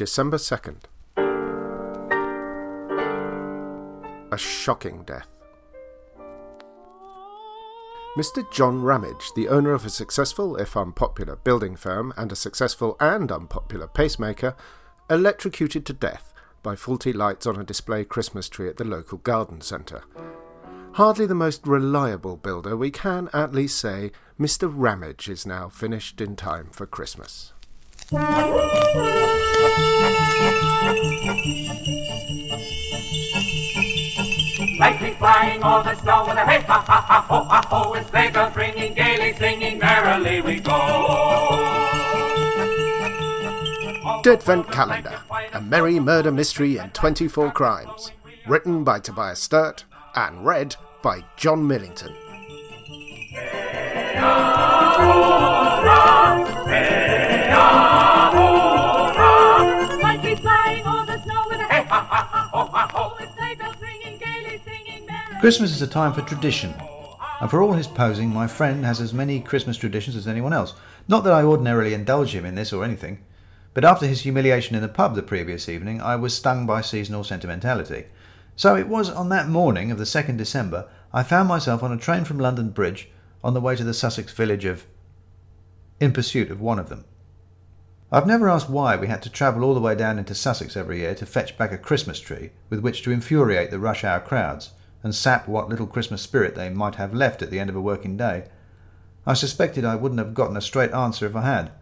December 2nd. A shocking death. Mr. John Ramage, the owner of a successful, if unpopular, building firm and a successful and unpopular pacemaker, electrocuted to death by faulty lights on a display Christmas tree at the local garden centre. Hardly the most reliable builder, we can at least say Mr. Ramage is now finished in time for Christmas. Lightning flying all the snow with a hey ha ha ha ho ha ho, and sleigh bells ringing, gaily singing, merrily we go. Deadvent Calendar, a merry murder mystery in 24 crimes. Written by Tobias Sturt and read by Jon Millington. Christmas is a time for tradition. And for all his posing, my friend has as many Christmas traditions as anyone else. Not that I ordinarily indulge him in this or anything, but after his humiliation in the pub the previous evening, I was stung by seasonal sentimentality. So it was on that morning of the 2nd December I found myself on a train from London Bridge on the way to the Sussex village of. in pursuit of one of them. I've never asked why we had to travel all the way down into Sussex every year to fetch back a Christmas tree with which to infuriate the rush hour crowds and sap what little Christmas spirit they might have left at the end of a working day. I suspected I wouldn't have gotten a straight answer if I had.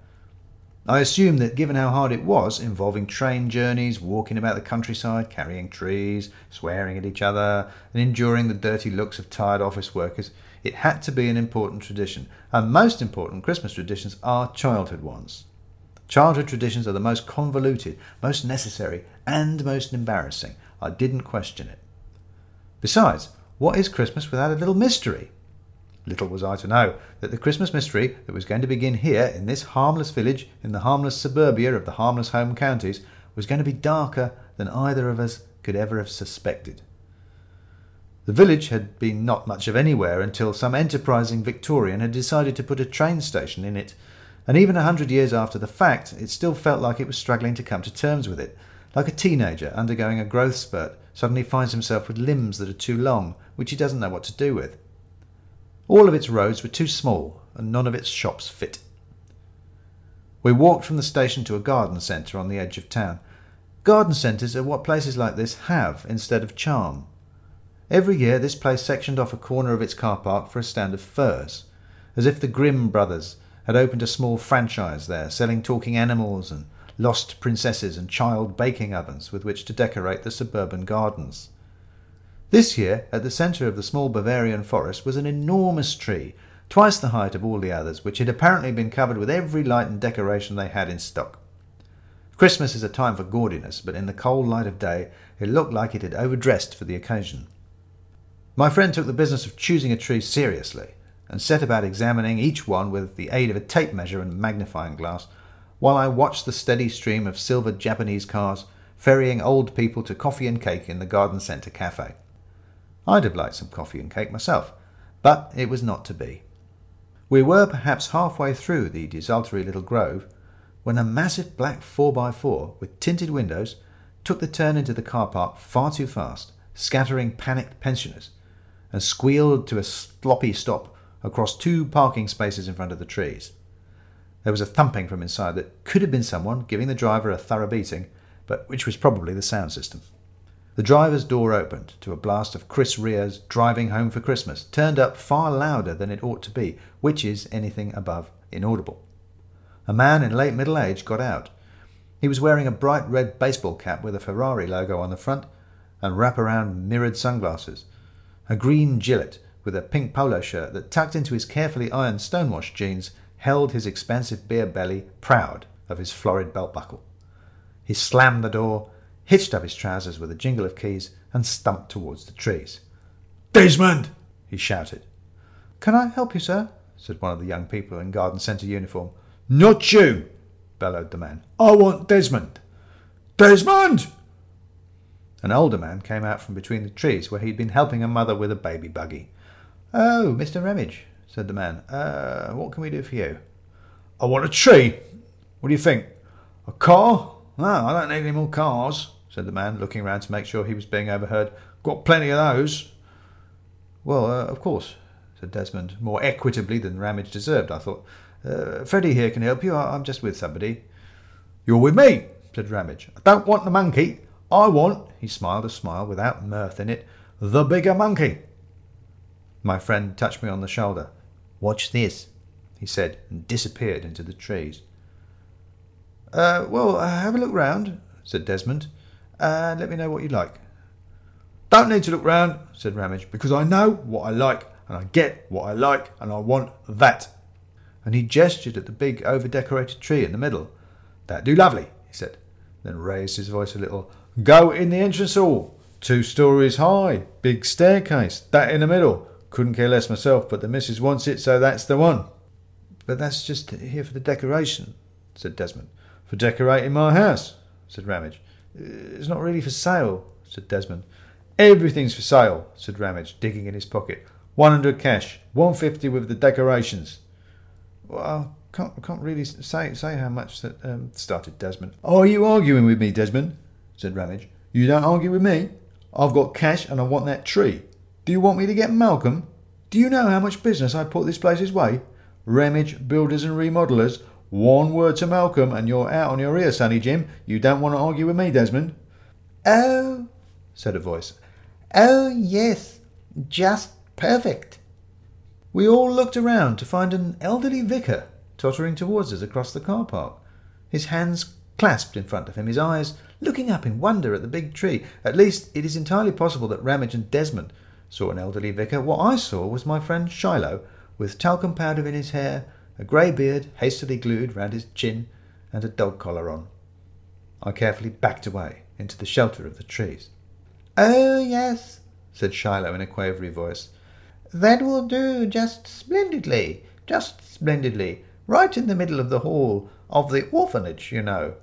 I assumed that given how hard it was, involving train journeys, walking about the countryside, carrying trees, swearing at each other, and enduring the dirty looks of tired office workers, it had to be an important tradition. And most important Christmas traditions are childhood ones. Childhood traditions are the most convoluted, most necessary, and most embarrassing. I didn't question it. Besides, what is Christmas without a little mystery? Little was I to know that the Christmas mystery that was going to begin here in this harmless village in the harmless suburbia of the harmless home counties was going to be darker than either of us could ever have suspected. The village had been not much of anywhere until some enterprising Victorian had decided to put a train station in it, and even a hundred years after the fact, it still felt like it was struggling to come to terms with it, like a teenager undergoing a growth spurt suddenly finds himself with limbs that are too long, which he doesn't know what to do with. All of its roads were too small, and none of its shops fit. We walked from the station to a garden centre on the edge of town. Garden centres are what places like this have instead of charm. Every year, this place sectioned off a corner of its car park for a stand of firs, as if the Grimm brothers had opened a small franchise there, selling talking animals and lost princesses and child baking ovens with which to decorate the suburban gardens. This year, at the centre of the small Bavarian forest, was an enormous tree, twice the height of all the others, which had apparently been covered with every light and decoration they had in stock. Christmas is a time for gaudiness, but in the cold light of day it looked like it had overdressed for the occasion. My friend took the business of choosing a tree seriously, and set about examining each one with the aid of a tape measure and magnifying glass, while I watched the steady stream of silvered Japanese cars ferrying old people to coffee and cake in the garden centre cafe. I'd have liked some coffee and cake myself, but it was not to be. We were perhaps halfway through the desultory little grove when a massive black 4x4 with tinted windows took the turn into the car park far too fast, scattering panicked pensioners, and squealed to a sloppy stop across two parking spaces in front of the trees. There was a thumping from inside that could have been someone giving the driver a thorough beating, but which was probably the sound system. The driver's door opened to a blast of Chris Rea's Driving Home for Christmas, turned up far louder than it ought to be, which is anything above inaudible. A man in late middle age got out. He was wearing a bright red baseball cap with a Ferrari logo on the front and wraparound mirrored sunglasses, a green gillet with a pink polo shirt that tucked into his carefully ironed stonewashed jeans held his expansive beer belly proud of his florid belt buckle. He slammed the door, hitched up his trousers with a jingle of keys, and stumped towards the trees. Desmond! he shouted. Can I help you, sir? said one of the young people in garden centre uniform. Not you! bellowed the man. I want Desmond. Desmond! An older man came out from between the trees where he'd been helping a mother with a baby buggy. Oh, Mr. Ramage, said the man. Uh, what can we do for you? I want a tree. What do you think? A car No, I don't need any more cars, said the man, looking round to make sure he was being overheard. Got plenty of those. Well, uh, of course, said Desmond, more equitably than Ramage deserved, I thought. Uh, Freddie here can help you. I- I'm just with somebody. You're with me, said Ramage. I don't want the monkey. I want, he smiled a smile without mirth in it, the bigger monkey. My friend touched me on the shoulder. Watch this, he said, and disappeared into the trees. Uh, well, uh, have a look round, said Desmond, and let me know what you like. Don't need to look round, said Ramage, because I know what I like, and I get what I like, and I want that. And he gestured at the big over decorated tree in the middle. That do lovely, he said, then raised his voice a little. Go in the entrance hall. Two stories high, big staircase, that in the middle. Couldn't care less myself, but the missus wants it, so that's the one. But that's just here for the decoration, said Desmond. For decorating my house, said Ramage. It's not really for sale, said Desmond. Everything's for sale, said Ramage, digging in his pocket. One hundred cash, one fifty with the decorations. Well, I can't, can't really say say how much that um, started Desmond. Are you arguing with me, Desmond? said Ramage. You don't argue with me. I've got cash and I want that tree. Do you want me to get Malcolm? Do you know how much business I put this place's way? Ramage, builders and remodelers. One word to Malcolm and you're out on your ear, Sonny Jim. You don't want to argue with me, Desmond. Oh, said a voice. Oh, yes. Just perfect. We all looked around to find an elderly vicar tottering towards us across the car park, his hands clasped in front of him, his eyes looking up in wonder at the big tree. At least it is entirely possible that Ramage and Desmond saw an elderly vicar. What I saw was my friend Shilo, with talcum powder in his hair, a grey beard hastily glued round his chin, and a dog collar on. I carefully backed away into the shelter of the trees. Oh, yes, said Shilo in a quavery voice. That will do just splendidly, just splendidly. Right in the middle of the hall of the orphanage, you know.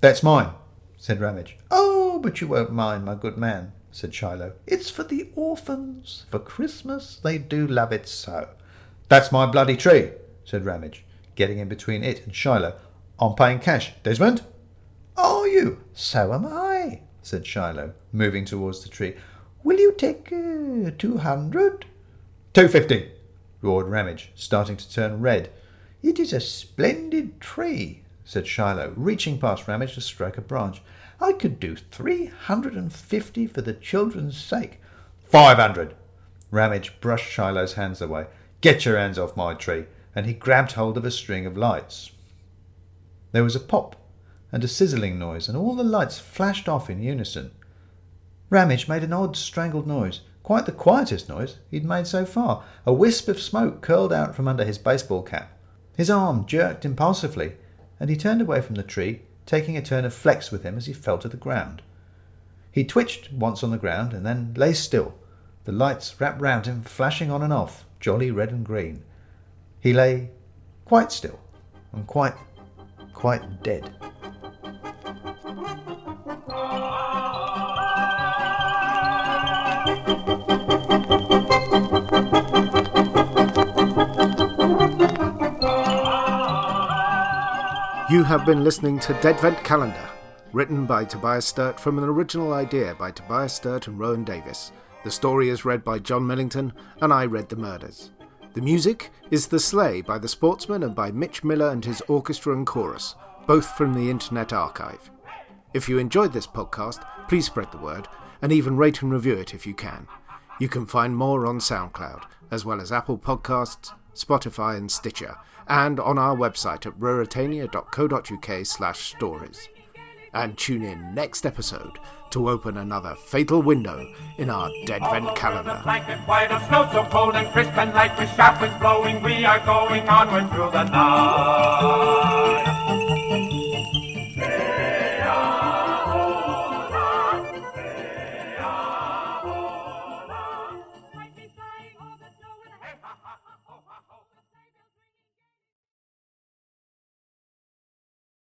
That's mine, said Ramage. Oh, but you won't mind, my good man, said Shilo. It's for the orphans. For Christmas they do love it so. That's my bloody tree, said Ramage, getting in between it and Shilo. I'm paying cash. Desmond? Are you? So am I, said Shilo, moving towards the tree. Will you take uh, two hundred? Two fifty, roared Ramage, starting to turn red. It is a splendid tree, said Shilo, reaching past Ramage to strike a branch. I could do three hundred and fifty for the children's sake. Five hundred. Ramage brushed Shilo's hands away. Get your hands off my tree. And he grabbed hold of a string of lights. There was a pop and a sizzling noise, and all the lights flashed off in unison. Ramage made an odd strangled noise, quite the quietest noise he'd made so far. A wisp of smoke curled out from under his baseball cap. His arm jerked impulsively, and he turned away from the tree, taking a turn of flex with him as he fell to the ground. He twitched once on the ground and then lay still, the lights wrapped round him, flashing on and off, jolly red and green. He lay quite still and quite, quite dead. Have been listening to Deadvent Calendar, written by Tobias Sturt from an original idea by Tobias Sturt and Rowan Davis. The story is read by Jon Millington, and I read the murders. The music is The Sleigh by The Sportsman and by Mitch Miller and his orchestra and chorus, both from the Internet Archive. If you enjoyed this podcast, please spread the word and even rate and review it if you can. You can find more on SoundCloud, as well as Apple Podcasts, Spotify, and Stitcher, and on our website at ruritania.co.uk slash stories. And tune in next episode to open another fatal window in our Dead Vent The calendar. blanket white of snow so cold and crisp and light with sharp winds blowing, we are going onward through the night.